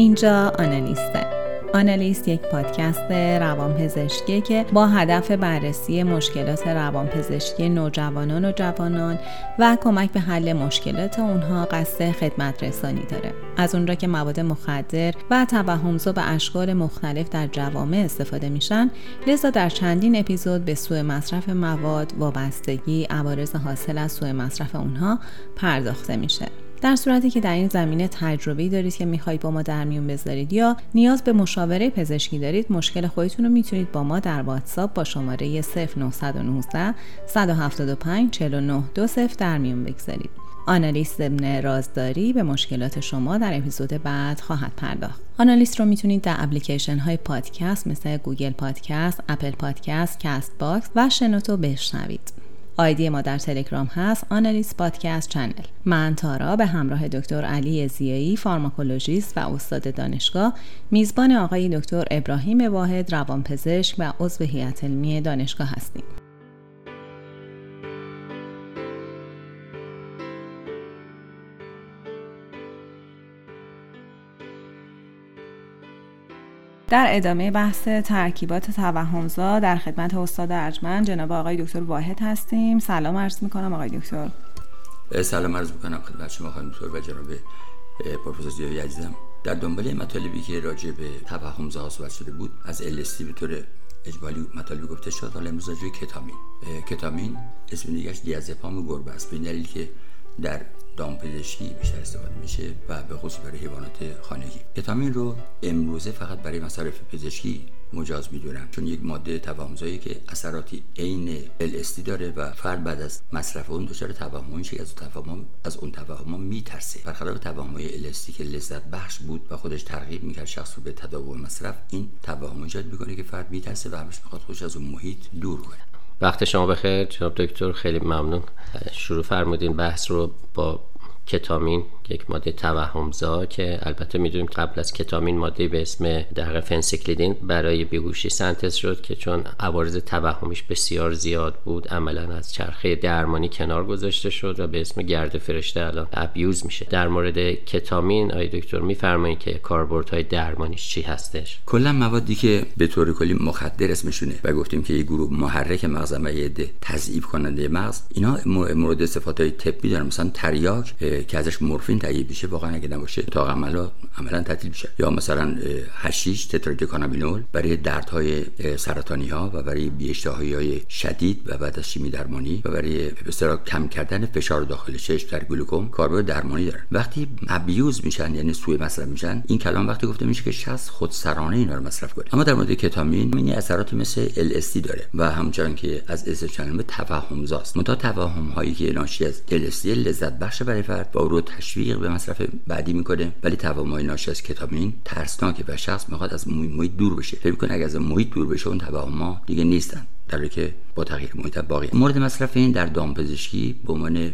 اینجا آنالیسته. آنالیست یک پادکست روانپزشکی که با هدف بررسی مشکلات روانپزشکی نوجوانان و جوانان و کمک به حل مشکلات اونها قصد خدمت رسانی داره. از اون را که مواد مخدر و توهمزا به اشکال مختلف در جوامع استفاده میشن لذا در چندین اپیزود به سوء مصرف مواد وابستگی عوارض حاصل از سوء مصرف اونها پرداخته میشه. در صورتی که در این زمینه تجربه دارید که می‌خواهید با ما در میون بذارید یا نیاز به مشاوره پزشکی دارید مشکل خودتون رو می‌تونید با ما در واتساپ با شماره 0919 175 49 20 در میون بگذارید آنالیست ضمن رازداری به مشکلات شما در اپیزود بعد خواهد پرداخت. آنالیست رو می‌تونید در اپلیکیشن های پادکست مثل Google Podcast، Apple Podcast، Castbox و شنوتو بشنوید. آیدی ما در تلگرام هست Analyst Podcast Channel. من تارا به همراه دکتر علی زیایی فارماکولوژیست و استاد دانشگاه میزبان آقای دکتر ابراهیم واحد روانپزشک و عضو هیئت علمی دانشگاه هستیم. در ادامه بحث ترکیبات توهم‌زا در خدمت استاد ارجمند جناب آقای دکتر واحد هستیم. سلام عرض می‌کنم آقای دکتر. سلام عرض می‌کنم خدمت شما خانم دکتر و جناب پروفسور زیایی عزیزم. در دنبال مطالبی که راجع به توهمزا صحبت شده بود از LSD به طور اجمالی مطالبی گفته شد. حالا امروز راجع کتامین. کتامین اسم دیگهش دیازپام گربه است. به دلیل که در دامپزشکی بیشتر استفاده میشه و به خصوص برای حیوانات خانگی. کتامین رو امروزه فقط برای مصارف پزشکی مجاز می‌دونن چون یک ماده توهمزایی که اثراتی عین LSD داره و فرد بعد از مصرف اون دچار توهم میشه از توهم از اون توهم میترسه. برخلاف توهمای LSD که لذت بخش بود و خودش ترغیب می‌کرد شخص رو به تداوم مصرف این توهم ایجاد می‌کنه که فرد میترسه و همش می‌خواد خودش از اون محیط دور کنه. وقت شما بخیر. جناب دکتر خیلی ممنون. شروع فرمودین بحث رو با کتامین یک ماده توهمزا که البته می‌دونیم قبل از کتامین ماده به اسم در فنسیکلیدین برای بیهوشی سنتز شد که چون عوارض توهمیش بسیار زیاد بود عملا از چرخه درمانی کنار گذاشته شد و به اسم گرد فرشته الان ابیوز میشه. در مورد کتامین آی دکتر میفرمایید که کاربردهای درمانیش چی هستش؟ کلا موادی که به طور کلی مخدر اسمشونه و گفتیم که یه گروه محرک مغز عده تضعیف کننده مغز اینا مورد صفات های طبی دارن مثلا تریاک که ازش مورفین تهیه بشه واقعا اگه نباشه تا عملا عملا تعطیل میشه. یا مثلا هشیش تترادیکانابینول برای دردهای سرطانی ها و برای بی‌اشتهایی های شدید و بعد از شیمی درمانی و برای به کم کردن فشار داخل چشم در گلوکوم کاربرد درمانی دارن. وقتی ابیوز میشن یعنی سوء مصرف میشن این کلام وقتی گفته میشه که شخص خودسرانه اینا رو مصرف کنه. اما در مورد کتامین این اثراتی مثل LSD داره و همچنان که از اسمش به توهم زاست متا توهم هایی که ناشی از LSD لذت بخش برای فرد با رو تشویق به مصرف بعدی می‌کنه. ولی توهمای ناشی از کتامین ترسناکه و شخص می‌خواد از محیط دور بشه. فکر می‌کنه اگه از محیط دور بشه اون توهمها دیگه نیستن. در که با تغییر محیط باقی مورد مصرف این در دامپزشکی به عنوان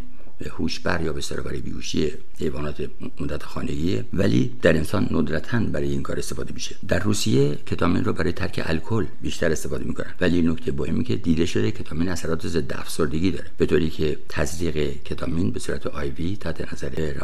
هوشبر یا به برای بیهوشی حیوانات مدت خانگیه ولی در انسان ندرتا برای این کار استفاده میشه. در روسیه کتامین رو برای ترک الکل بیشتر استفاده می‌کنن. ولی نکته مهمی که دیده شده کتامین اثرات ضد افسردگی داره. به طوری که تزریق کتامین به صورت آیوی تحت نظر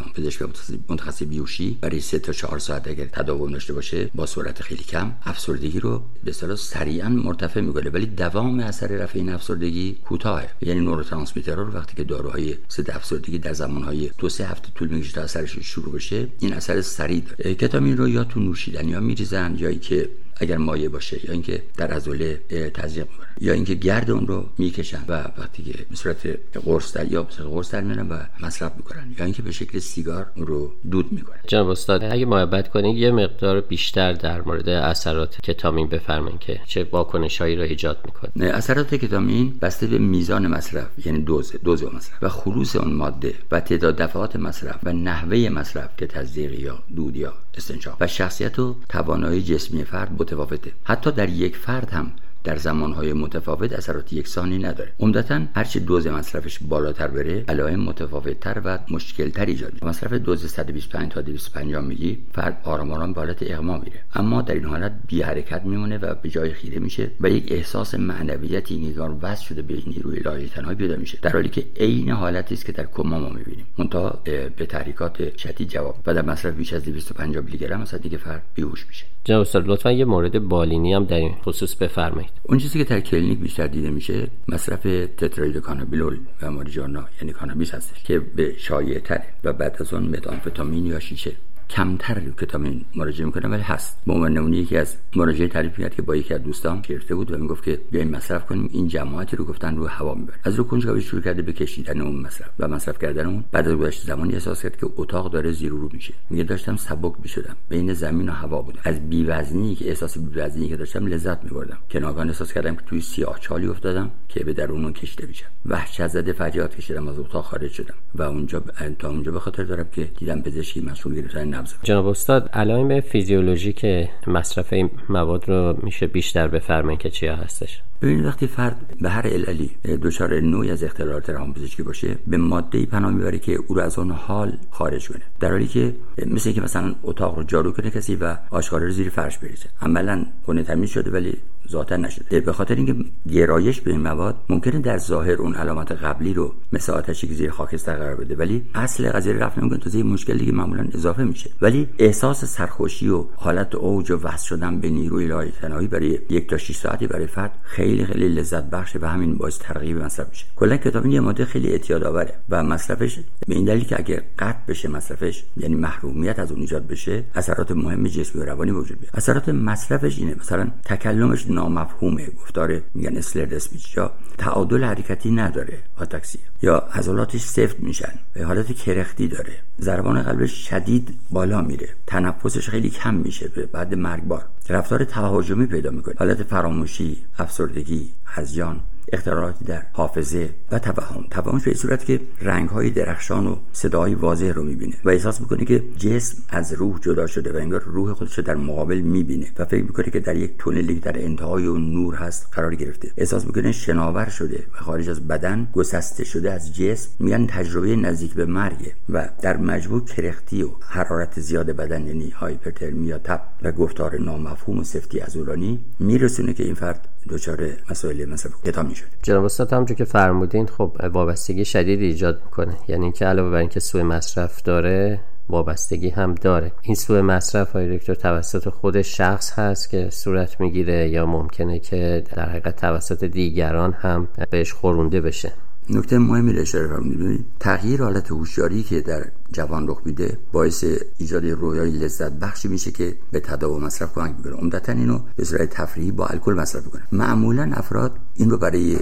و متخصص بیهوشی برای 3 تا 4 ساعت اگر تداوم داشته باشه با سرعت خیلی کم افسردگی رو به اصطلاح سریعا مرتفع می‌کنه. ولی دوام اثر رفع این افسردگی کوتاهه. یعنی نوروترانسمیتر رو وقتی که داروهای ضد افسردگی در زمانهای دو سه هفته طول می‌کشه تا اثرش شروع بشه این اثر سریع داره. کتامین رو یا تو نوشیدنی ها میریزن یا اینکه اگر مایع باشه یا اینکه در عضله تزریق می‌کنن یا اینکه گرد اون رو می‌کشن و وقتی که به صورت قرص در یا به قرص در میارن و مصرف می‌کنن. یا اینکه به شکل سیگار اون رو دود می‌کنن جناب استاد اگه محبت کنید یه مقدار بیشتر در مورد اثرات کتامین بفرمایید که چه واکنشهایی رو ایجاد می‌کنه. اثرات کتامین بسته به میزان مصرف یعنی دوز دوز مصرف و خلوص اون ماده و تعداد دفعات مصرف و نحوه مصرف که تزریق یا دود یا استنشاق. و شخصیت و توانایی جسمی فرد متفاوته. حتی در یک فرد هم در زمانهای متفاوت اثرات یکسانی نداره. عمدتا هرچی دوز مصرفش بالاتر بره علائم متفاوتتر و مشکلتر ایجاد میشه مصرف دوز 125 تا 250 میلی فرد آرام آرام به حالت اغما میره. اما در این حالت بی حرکت میمونه و به جای خیره میشه و یک احساس معنویتی نگار وصل شده به نیروی الهی تنهایی پیدا میشه. در حالی که عین حالتی است که در کما ما می‌بینیم. منتها به تحریکات شدید جواب و در مصرف بیش از 250 میلی گرم مثلا دیگه فرد بیهوش میشه. جناب استاد لطفا یه مورد بالینی هم در این خصوص بفرمایید. اون چیزی که در کلینیک بیشتر دیده میشه مصرف تتراهیدروکانابینول و ماریجانا یعنی کانابیس هستش که به شایع تره و بعد از اون مت‌آمفتامین یا شیشه. کمتر کتامین مراجعه می‌کنه ولی هست. به عنوان نمونه یکی از مراجعا تعریف کرد که با یکی از دوستان گرفته بود و می‌گفت که بیایم مصرف کنیم این جماعتی رو گفتن رو هوا می‌بره. از رو کنجکاوی شروع کرده به کشیدن اون مصرف و مصرف کردن اون بعد از گذشت زمانی احساس کرد که اتاق داره زیر رو میشه. میگه داشتم سبک می‌شدم. بین زمین و هوا بودم. از بی‌وزنی که احساس بیوزنی که داشتم لذت میبردم. که ناگهان احساس کردم که توی سیاه چالی افتادم که به درون اون کشیده میشم. وحشت زده فریاد کشیدم از اتاق خارج شدم و اونجا تا اونجا به خاطر دارم که دیدم پزشکی مسئول گرفتن نبض جناب استاد علائم فیزیولوژیک مصرف این مواد رو میشه بیشتر بفرمایید که چیا هستش؟ ببینید وقتی فرد به هر عللی دچار نوعی از اختلالات روانپزشکی باشه به ماده پناه می‌بره که او رو از اون حال خارج کنه. در حالی که مثل که مثلا اتاق رو جارو کنه کسی و آشکارا رو زیر فرش بریزه. عملا خونه تمیز شده ولی ذاتا نشده. به خاطر اینکه گرایش به این مواد ممکنه در ظاهر اون علامات قبلی رو مثل آتشی که زیر خاکستر قرار بده ولی اصل قضیه رفت نمی‌کنه. تا یه مشکلی که معمولا اضافه میشه. ولی احساس سرخوشی و حالت اوج و وصل شدن به نیروی الهی تنهایی برای یک تا 6 ساعتی برای فرد خیلی خیلی لذت بخشه و همین باعث ترغیب مصرف میشه. کلا کتاب یه ماده خیلی اعتیاد آوره و مصرفش به این دلیل که اگه قطع بشه مصرفش یعنی محرومیت از اون ایجاد بشه اثرات مهم جسمی و روانی وجود بیاد اثرات مصرفش اینه. مثلا تکلمش نامفهومه گفتار میگن اسلرد اسپیچ یا تعادل حرکتی نداره آتاکسی یا عضلاتش سفت میشن حالت کرختی داره. ضربان قلبش شدید بالا میره. تنفسش خیلی کم میشه بعد مرگبار. رفتار تهاجمی پیدا می‌کنه. حالت فراموشی افسردگی هزیان. اختلالات در حافظه و توهم. توهمش به صورت که رنگ های درخشان و صدای واضح رو می‌بینه و احساس می‌کنه که جسم از روح جدا شده و انگار روح خودش رو در مقابل می‌بینه و فکر می‌کنه که در یک تونلی در انتهای اون نور هست قرار گرفته. احساس می‌کنه شناور شده و خارج از بدن گسسته شده از جسم. میگن تجربه نزدیک به مرگه و در مجموع کرختی و حرارت زیاد بدن یعنی هایپرترمی یا تب و گفتار نامفهوم و سفتی عضلانی میرسونه که این فرد دچار مسائل مصرف کتاب میشه جناب استاد همونجور که فرمودین خب وابستگی شدید ایجاد می‌کنه. یعنی اینکه علاوه بر اینکه سوء مصرف داره وابستگی هم داره. این سوء مصرف های دکتر توسط خود شخص هست که صورت می‌گیره یا ممکنه که در حقیقت توسط دیگران هم بهش خورونده بشه. نکته مهمی رو اشاره فرمودید. تغییر حالت هوشیاری که در جوان رخ میده باعث ایجاد رویای لذت بخشی میشه که به تداوم مصرف کمک می‌کنه. عمدتا اینو به صورت تفریحی با الکل مصرف می‌کنه. معمولا افراد این رو برای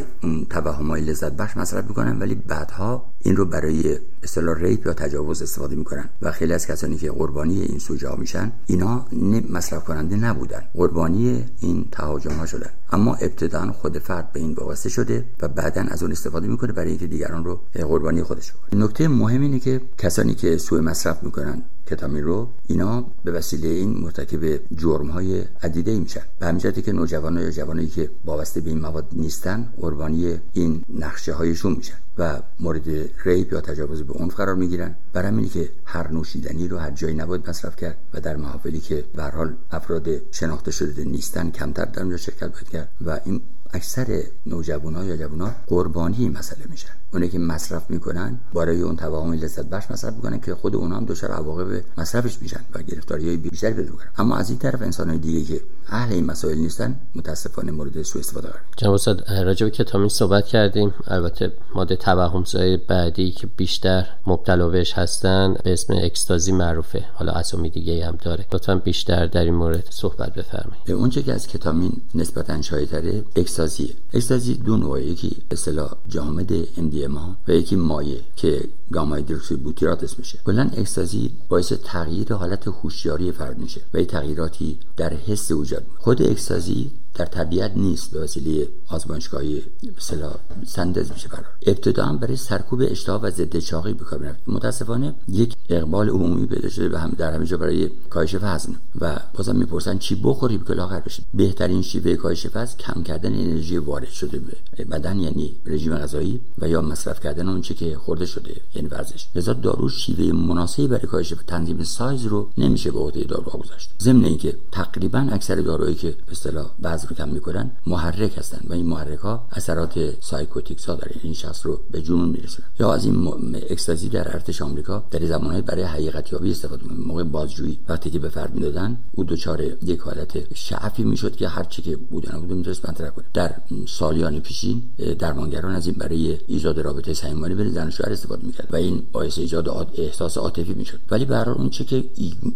توهمای لذت بخش مصرف می‌کنن ولی بعدها این رو برای اصطلاح ریپ یا تجاوز استفاده می‌کنن. و خیلی از کسانی که قربانی این سوژه میشن اینا مصرف کننده نبودن. قربانی این تهاجم ها شدن اما ابتدا خود فرد به این وابسته شده و بعدا از اون استفاده می‌کنه برای اینکه دیگران رو قربانی خودش بکنه. نکته مهم اینه که کسانی که سوء مصرف می‌کنن کتامین رو اینا به وسیله این مرتکب جرم های عدیده ای میشن. به همین که نوجوان یا جوانایی که وابسته به این مواد نیستن قربانی این نقشه هایشون میشن و مورد ریپ یا تجاوز به عنف قرار می‌گیرن. بر همینی که هر نوشیدنی رو هر جایی نباید مصرف کرد و در محافلی که به حال افراد شناخته شده نیستن کمتر در اونجا شرکت باید کرد. و این اکثر نوجوان یا جوان قربانی مسئله میشن. اونه که مصرف می‌کنن برای اون توهم لذت بخش مصرف می‌کنن که خود اونها هم دچار عواقب مصرفش میشن و گرفتاری های بیشتری پیدا می‌کنن. اما از این طرف انسان های دیگه که اهل این مسائل نیستن متاسفانه مورد سوء استفاده قرار جناب استاد راجع به کتامین صحبت کردیم. البته ماده توهمزای بعدی که بیشتر مبتلا بهش هستن به اسم اکستازی معروفه. حالا اسامی دیگه هم داره. لطفا بیشتر در این مورد صحبت بفرمایید. اونچه که از کتامین نسبتا شایع‌تره اکستازی اکستازی دو نوعه. یکی اصطلاح جامد MDMA و یکی مایع که گاما بوتیرات اسمشه کلا اکستازی باعث تغییر حالت هوشیاری فرد میشه و تغییراتی در حس وجود خود اکستازی در طبیعت نیست به وسیله آزمایشگاهی مثلا سندز میشه برار ابتدا هم برای سرکوب اشتها و ضد چاقی به کار متاسفانه یک اقبال عمومی پیدا شده به هم در همه جا برای کاهش وزن و بازم می‌پرسن چی بخوری که لاغر بشی بهترین شیوه کاهش وزن کم کردن انرژی وارد شده به بدن یعنی رژیم غذایی و یا مصرف کردن اون چی که خورده شده یعنی ورزش. لذا دارو شیوه مناسبی برای کاهش تنظیم سایز رو نمیشه به عهده دارو گذاشت. ضمن اینکه تقریبا اکثر داروهایی که به اصطلاح وزن رو کم می‌کنن محرک هستن و این محرک ها اثرات سایکوتیکس ها داره این شخص رو به جنون میرسونن. یا از این اکستازی در ارتش آمریکا در زمانهای برای حقیقت یابی استفاده می‌کنن موقع بازجویی وقتی که به فرد می‌دادن او دچار یک حالت شعفی می‌شد که هر چی که بودن بود می‌تونست برطرف کنه. در سالیان پیشین درمانگران از این برای ایجاد رابطه صمیمانه بین زن و استفاده می‌کرد و این باعث ایجاد احساس عاطفی می‌شد. ولی به هر اون چه که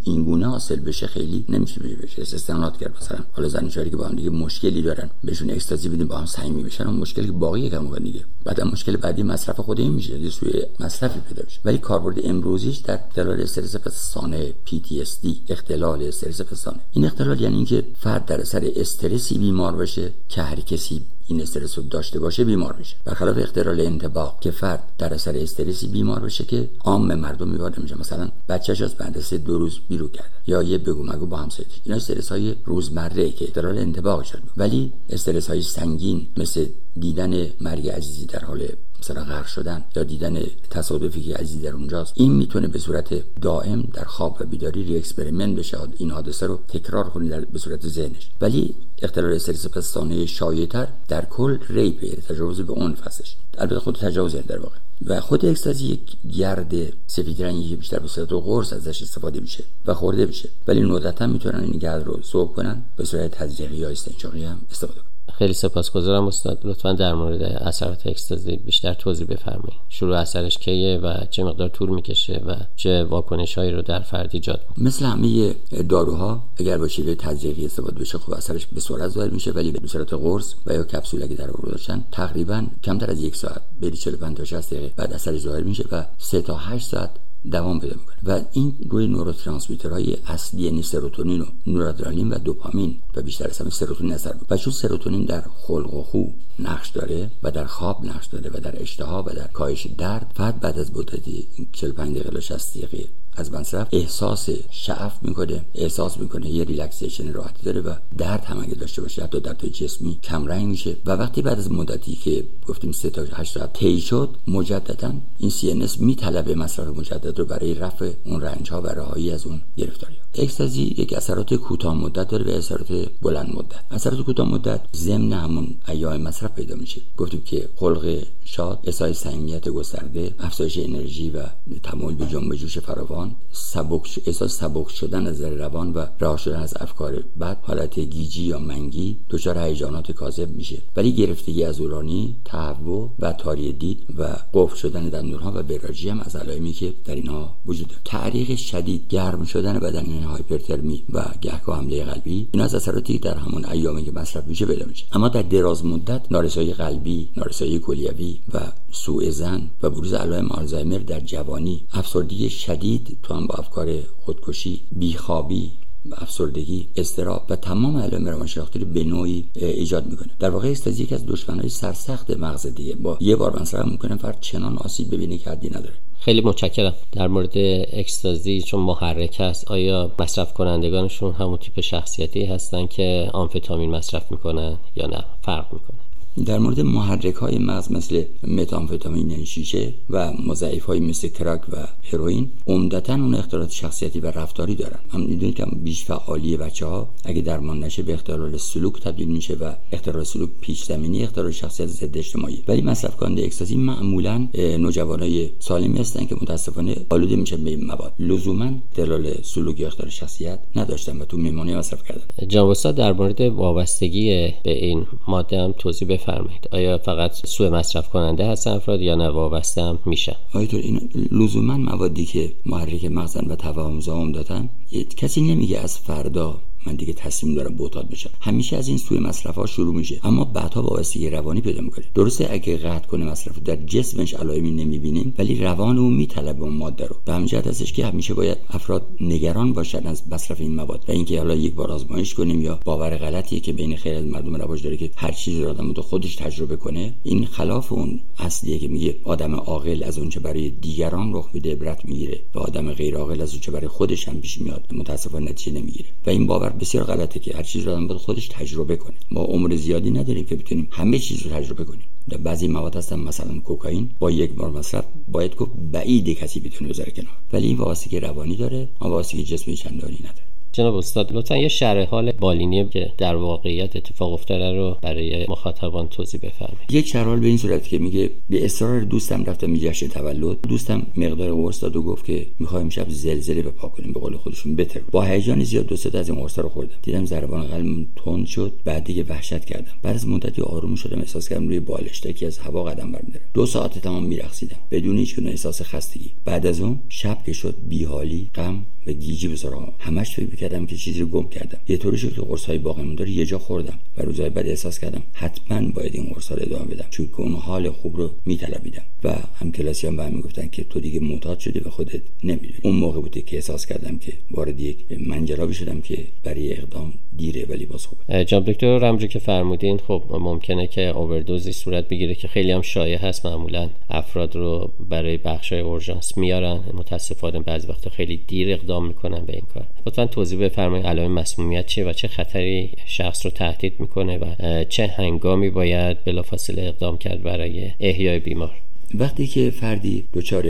این گونه حاصل بشه خیلی نمیشه بشه. استثناءات کرد مثلا. حالا زن شوهری که با هم دیگه مشکلی دارن بهشون اکستازی بدیم با هم صمیمی بشن اون مشکلی که باقی کم دیگه. بعد مشکل بعدی مصرف خود این میشه یه سوی مصرفی پیدا میشه. ولی کاربرد امروزیش در اختلال استرس پستانه PTSD اختلال استرس پستانه. این اختلال یعنی اینکه فرد در اثر استرسی بیمار بشه که هر کسی این استرس رو داشته باشه بیمار میشه برخلاف اختلال انتباه که فرد در اثر استرسی بیمار بشه که عام مردم بیمار نمیشه مثلا بچه‌ش از مدرسه دو روز بیرو کرد یا یه بگو مگو با هم سید اینا استرس های روزمره که اختلال انتباه شد. ولی استرس های سنگین مثل دیدن مرگ عزیزی در حال مثلا غرق شدن یا دیدن تصادفی که عزیزی در اونجاست این می‌تونه به صورت دائم در خواب و بیداری ری اکسپریمنت بشه این حادثه رو تکرار کنی در به صورت ذهنش. ولی اختلال استرس پستانه شایعتر در کل ریپ تجاوز به اون فصلش البته خود تجاوز در واقع. و خود اکستازی یک گرد سفید رنگی بیشتر به صورت قرص ازش استفاده میشه و خورده میشه. ولی ندرتا می‌تونن این گرد رو سوق کنن به صورت تزریقی یا استنشاقی هم استفاده کنن. خیلی سپاسگزارم استاد. لطفا در مورد اثرات اکستازی بیشتر توضیح بفرمایید. شروع اثرش کیه و چه مقدار طول می‌کشه و چه واکنش هایی رو در فرد ایجاد مثل همه داروها اگر با شیوه تزریقی استفاده بشه خب اثرش به سرعت ظاهر میشه ولی به صورت قرص و یا کپسول اگه در داشتن تقریبا کمتر از یک ساعت بین 45 تا 60 دقیقه بعد اثرش ظاهر میشه و 3 تا 8 ساعت دوام پیدا می‌کنه. و این روی نوروترانسمیترهای اصلی یعنی سروتونین و نورادرالین و دوپامین و بیشتر از همه سروتونین اثر و چون سروتونین در خلق و خو نقش داره و در خواب نقش داره و در اشتها و در کاهش درد فقط بعد از مدتی 45 دقیقه تا 60 دقیقه از مصرف احساس شعف می‌کنه احساس می‌کنه یه relaxation راحتی داره و درد هم اگه داشته باشه حتی درد جسمی کم رنگ میشه. و وقتی بعد از مدتی که گفتیم 3 تا 8 ساعت طی شد مجددا این CNS میطلبه مصرف مجدد رو برای رفع اون رنج ها و رهایی از اون گرفتاری اکستازی یک اثرات کوتاه مدت داره و اثرات بلند مدت. اثرات کوتاه مدت ضمن همون ایام مصرف پیدا میشه. گفتیم که خلق شاد احساس صمیمیت گسترده افزایش انرژی و تمایل به جنب جوش فراوان سبک احساس سبک شدن از روان و رها شدن از افکار بد حالت گیجی یا منگی دچار هیجانات کاذب میشه. ولی گرفتگی از اورانی تهوع و تاری دید و قفل شدن دندونها و براجی هم از علائمی که در اینها وجود داره. تعریق شدید گرم شدن بدن هایپرترمی و گهگاه حمله قلبی این از اثراتی در همون ایامی که مصرف میشه پیدا میشه. اما در دراز مدت نارسایی قلبی نارسایی کلیوی و سوء زن و بروز علائم آلزایمر در جوانی افسردگی شدید تو هم با افکار خودکشی بیخوابی افسردگی استراب و تمام علائم روانشناختی رو به نوعی ایجاد می‌کنه. در واقع استازی یکی از دشمنهای سرسخت مغز دیگه. با یه بار مصرف می‌کنه فرد چنان آسیب ببینه که حدی نداره. خیلی متشکرم. در مورد اکستازی چون محرک است آیا مصرف کنندگانشون همون تیپ شخصیتی هستن که آمفتامین مصرف می‌کنن یا نه؟ فرق می‌کنه. در مورد محرک های مغز مثل متامفتامین یعنی شیشه و مضاعف های مثل کرک و هروئین عمدتا اون اختلالات شخصیتی و رفتاری دارن. هم می‌دونید که بیش فعالی بچه ها اگه درمان نشه به اختلال سلوک تبدیل میشه و اختلال سلوک پیش زمینی اختلال شخصیت ضد اجتماعی. ولی مصرف کننده اکستازی معمولا نوجوانای سالمی هستن که متاسفانه آلوده میشه به مواد. لزوما دلال سلوک یا اختلال شخصیت نداشتن و تو میمانی مصرف کردن. جناب در مورد وابستگی به این ماده هم توضیح بفرمایید. آیا فقط سوء مصرف کننده هستن افراد یا نه وابسته هم میشن؟ آیتون این لزوما موادی که محرک مغزن و توهم دادن کسی نمیگه از فردا من دیگه تصمیم دارم بوتاد بشم. همیشه از این سوی مصرف ها شروع میشه. اما بعدها وابستگی روانی پیدا می‌کنه. درسته اگه قطع کنه مصرف در جسمش علائمی نمی‌بینیم ولی روان او میطلبه اون ماده رو. به همین جهت هستش که همیشه باید افراد نگران باشن از مصرف این مواد و اینکه حالا یک بار آزمایش کنیم یا باور غلطیه که بین خیلی از مردم رواج داره که هر چیزی رو آدم خودش تجربه کنه این خلاف اون اصلیه که میگه آدم عاقل از اونچه برای دیگران رخ میده عبرت می‌گیره و آدم غیر عاقل از اونچه برای خودش هم پیش میاد. متاسفانه نتیجه نمی‌گیره. و این باور بسیار غلطه که هر چیز رو آدم باید خودش تجربه کنه. ما عمر زیادی نداریم که بتونیم همه چیز رو تجربه کنیم. در بعضی مواد هستن مثلا کوکائین. با یک بار مصرف باید گفت بعید کسی بتونه بذاره کنار. ولی این واسطه روانی داره اما واسطه جسمی چندانی نداره. جناب استاد لطفا یه شرح حال بالینی که در واقعیت اتفاق افتاده رو برای مخاطبان توضیح بفرمایید. یک شرح حال به این صورت که میگه به اصرار دوستم رفتم جشن تولد. دوستم مقدار قرص داد و گفت که می‌خوایم شب زلزله بپا کنیم به قول خودشون بتر با هیجان زیاد دو از این قرصا رو خوردم. دیدم ضربان قلبم تند شد بعد دیگه وحشت کردم. بعد از مدتی آروم شدم احساس کردم روی بالشتکی از هوا قدم برمیدارم دو ساعت تمام میرقصیدم. بدون هیچ احساس خستگی. بعد از اون شب که شد بیحالی غم و گیجی به سراغم همش فکر می‌کردم که چیزی رو گم کردم. یه طوری شد که قرص های باقی مونده یه جا خوردم و روزهای بعد احساس کردم حتما باید این قرص رو ادامه بدم. چون که اون حال خوب رو میطلبیدم. و هم کلاسیان به می‌گفتن که تو دیگه معتاد شدی و خودت نمی‌دونی. اون موقع بوده که احساس کردم که وارد یک منجلابی شدم که برای اقدام دیره ولی باز خوبه. جناب دکتر رمزی که فرمودین خب ممکنه که اووردوزی صورت بگیره که خیلی هم شایع هست. معمولا افراد رو برای بخشای اورژانس میارن. متاسفانه بعضی وقتا خیلی دیر می‌کنن به این کار. لطفا توضیح بفرمایید علائم مسمومیت چیه و چه خطری شخص رو تهدید می‌کنه و چه هنگامی باید بلافاصله اقدام کرد برای احیای بیمار. وقتی که فردی دچار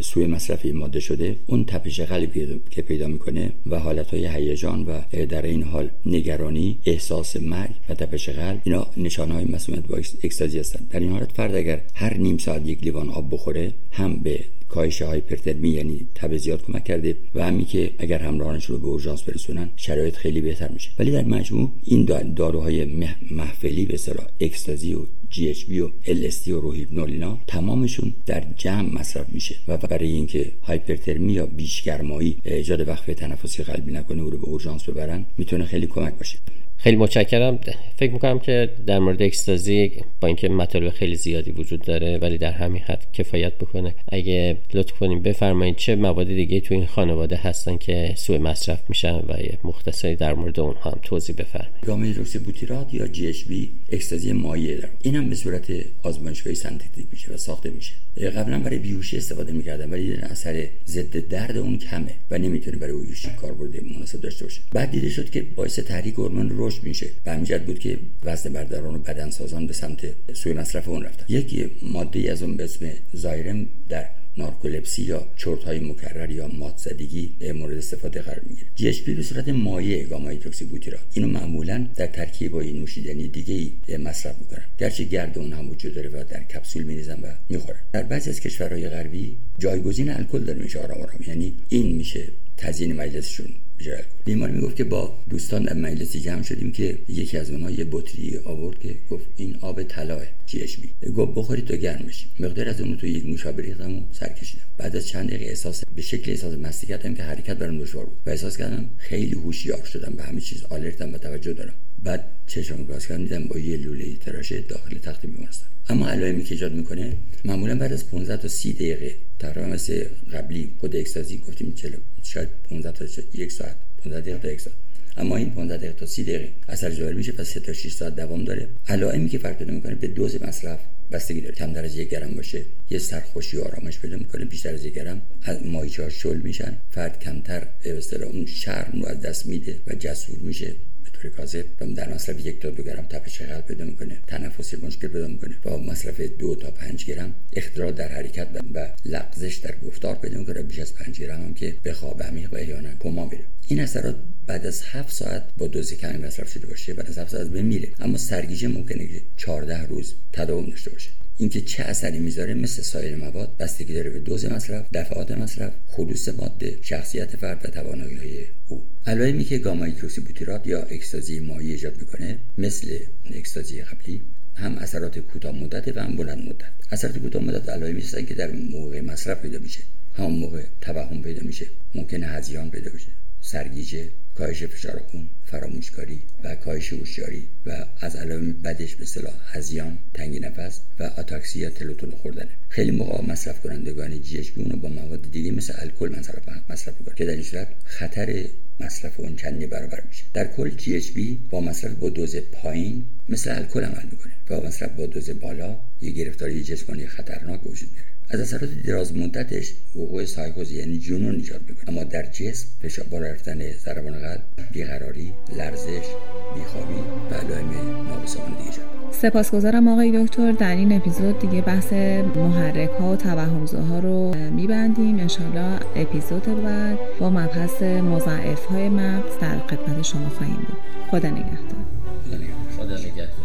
سوء مصرف ماده شده اون تپش قلبی که پیدا می‌کنه و حالتهای هیجان و در این حال نگرانی احساس مرگ و تپش قلب اینا نشانه های مسئولیت با اکستازی هستند در این حالت فرد اگر هر نیم ساعت یک لیوان آب بخوره هم به کاهش هایپرترمی یعنی تب زیاد کمک کرده و همین که اگر همراهانش رو به اورژانس برسونن شرایط خیلی بهتر میشه. ولی در مجموع این داروهای محفلی به اصطلاح اکستازی و جی اچ بی و ال و روهیپنول تمامشون در جمع مصرف میشه و برای اینکه هایپرترمی یا بیشگرمایی ایجاد وقفه تنفسی قلبی نکنه او رو به اورژانس ببرن می‌تونه خیلی کمک باشه. خیلی متشکرم. فکر می‌کنم که در مورد اکستازی با اینکه مطالب خیلی زیادی وجود داره ولی در همین حد کفایت بکنه. اگه لطف کنیم بفرمایید چه مواد دیگه تو این خانواده هستن که سوء مصرف میشن و مختصری در مورد اونها هم توضیح بفرمایید. گام بوتیرات یا جی اچ بی اکستازی مایع این هم به صورت آزمایشگاهی سنتتیک میشه و ساخته میشه. قبلا برای بیهوشی استفاده می‌کردم ولی اثر ضد درد اون کمه و نمی‌تونه برای بیهوشی کاربرد مناسب داشته باشه. بعد دیده شد که باعث تحریک هورمون رشد میشه. همینجد بود که وزن برداران و بدن سازان به سمت سوی مصرف اون رفتن. یک ماده از اون به اسم زایرم در نارکولپسی یا چرت های مکرر یا مات زدگی مورد استفاده قرار می‌گیره. جی اچ به صورت مایع گامای بوتیرا اینو معمولا در ترکیب های نوشیدنی دیگه ای مصرف می‌کنن. گرچه گرد اون هم وجود داره و در کپسول میریزن و می‌خورن. در بعضی از کشورهای غربی جایگزین الکل داره میشه آرام آرام. یعنی این میشه تزیین مجلسشون. بیمار بیمار می‌گفت که با دوستان در مجلسی جمع شدیم که یکی از اونها یه بطری آورد که گفت این آب طلاه جی اچ بی. گفت بخورید تا گرم بشی مقدار از اون تو یک نوشابه ریختم و سر کشیدم. بعد از چند دقیقه احساس به شکل احساس مستی کردم که حرکت برام دشوار بود. و احساس کردم خیلی هوشیار شدم. به همه چیز آلرتم و توجه دارم. بعد چشم باز کردم دیدم با یه لوله تراشه داخل تخت بیمارستان. اما علائمی که ایجاد می‌کنه معمولا بعد از 15 تا 30 دقیقه تقریبا مثل قبلی خود اکستازی گفتیم 40 شاید 15 تا یک ساعت 15 دقیقه تا یک ساعت. اما این 15 دقیقه تا 30 دقیقه اثر ظاهر میشه پس 3 تا 6 ساعت دوام داره. علائمی که فرق پیدا می‌کنه به دوز مصرف بستگی داره. کم درجه گرم باشه یه سرخوشی و آرامش پیدا می‌کنه بیشتر از گرم. مایچه ها شل میشن فرد کمتر به اصطلاح اون شرم رو از دست میده و جسور میشه. طور کاذب در مصرف یک تا دو گرم تپش قلب پیدا می‌کنه. تنفسی مشکل پیدا می‌کنه. با مصرف دو تا پنج گرم اختراع در حرکت و لغزش در گفتار پیدا می‌کنه. بیش از پنج گرم هم که به خواب عمیق و احیانا کما میره. این اثرات بعد از هفت ساعت با دوز کمی مصرف شده باشه. بعد از هفت ساعت بمیره اما سرگیجه ممکنه که 14 روز تداوم داشته باشه. اینکه چه اثری می‌ذاره مثل سایر مواد بستگی داره به دوز مصرف دفعات مصرف خلوص ماده شخصیت فرد و توانایی های او. علائمی که گاما بوتیرات یا اکستازی مایی ایجاد می‌کنه مثل اکستازی قبلی هم اثرات کوتاه مدت و هم بلند مدت. اثرات کوتاه مدت علائمی هستن که در موقع مصرف پیدا میشه. هم موقع توهم پیدا میشه. ممکنه هزیان پیدا بشه. سرگیجه. کاهش فشار خون فراموشکاری و کاهش هوشیاری و از علائم بدش به صلاح هزیان تنگی نفس و آتاکسی یا تلوتول خوردنه خیلی موقع مصرف کنندگان جی اچ با مواد دیگه مثل الکل مصرف مصرف می‌کنن که در این صورت خطر مصرف اون چندی برابر میشه. در کل جی اچ با مصرف با دوز پایین مثل الکل عمل می‌کنه و مصرف با دوز بالا یه گرفتاری جسمانی خطرناک وجود میاره. از اثرات دراز مدتش وقوع سایکوز یعنی جنون ایجاد می‌کنه. اما در جسم فشار بالا رفتن ضربان قلب بیقراری لرزش بیخوابی و علائم نابسامان دیگه سپاسگزارم آقای دکتر. در این اپیزود دیگه بحث محرک ها و توهمزاها رو میبندیم. انشالله اپیزود بعد با مبحث مضاعف های مغز در خدمت شما خواهیم بود. خدا نگهدار. خدا نگهدار.